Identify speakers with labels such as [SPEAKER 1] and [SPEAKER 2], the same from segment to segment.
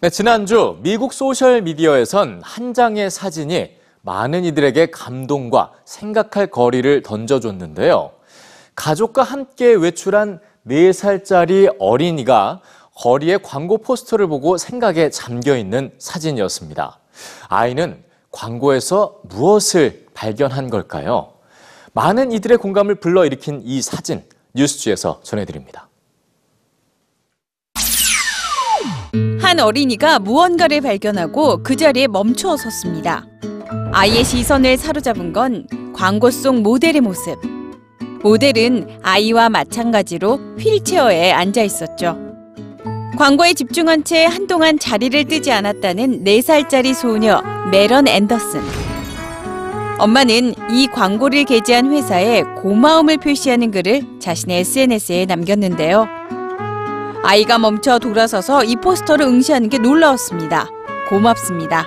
[SPEAKER 1] 네, 지난주 미국 소셜미디어에선 한 장의 사진이 많은 이들에게 감동과 생각할 거리를 던져줬는데요. 가족과 함께 외출한 4살짜리 어린이가 거리의 광고 포스터를 보고 생각에 잠겨 있는 사진이었습니다. 아이는 광고에서 무엇을 발견한 걸까요? 많은 이들의 공감을 불러일으킨 이 사진, 뉴스지에서 전해드립니다.
[SPEAKER 2] 한 어린이가 무언가를 발견하고 그 자리에 멈추어 섰습니다. 아이의 시선을 사로잡은 건 광고 속 모델의 모습. 모델은 아이와 마찬가지로 휠체어에 앉아 있었죠. 광고에 집중한 채 한동안 자리를 뜨지 않았다는 4살짜리 소녀 메런 앤더슨. 엄마는 이 광고를 게재한 회사에 고마움을 표시하는 글을 자신의 SNS에 남겼는데요. 아이가 멈춰 돌아서서 이 포스터를 응시하는 게 놀라웠습니다. 고맙습니다.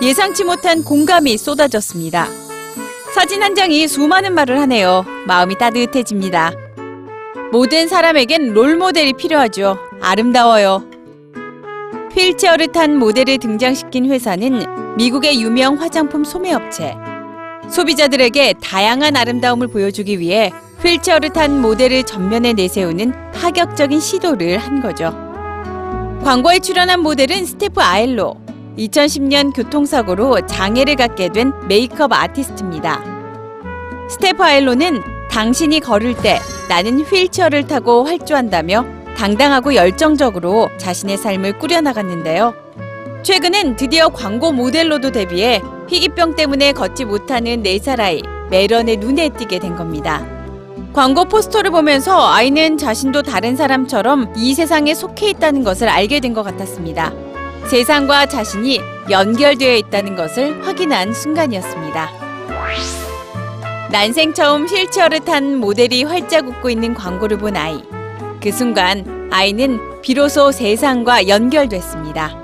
[SPEAKER 2] 예상치 못한 공감이 쏟아졌습니다. 사진 한 장이 수많은 말을 하네요. 마음이 따뜻해집니다. 모든 사람에겐 롤모델이 필요하죠. 아름다워요. 휠체어를 탄 모델을 등장시킨 회사는 미국의 유명 화장품 소매업체. 소비자들에게 다양한 아름다움을 보여주기 위해 휠체어를 탄 모델을 전면에 내세우는 파격적인 시도를 한 거죠. 광고에 출연한 모델은 스테프 아일로. 2010년 교통사고로 장애를 갖게 된 메이크업 아티스트입니다. 스테프 아일로는 당신이 걸을 때 나는 휠체어를 타고 활주한다며 당당하고 열정적으로 자신의 삶을 꾸려나갔는데요. 최근엔 드디어 광고 모델로도 데뷔해 희귀병 때문에 걷지 못하는 4살 아이 메런의 눈에 띄게 된 겁니다. 광고 포스터를 보면서 아이는 자신도 다른 사람처럼 이 세상에 속해 있다는 것을 알게 된 것 같았습니다. 세상과 자신이 연결되어 있다는 것을 확인한 순간이었습니다. 난생 처음 휠체어를 탄 모델이 활짝 웃고 있는 광고를 본 아이. 그 순간 아이는 비로소 세상과 연결됐습니다.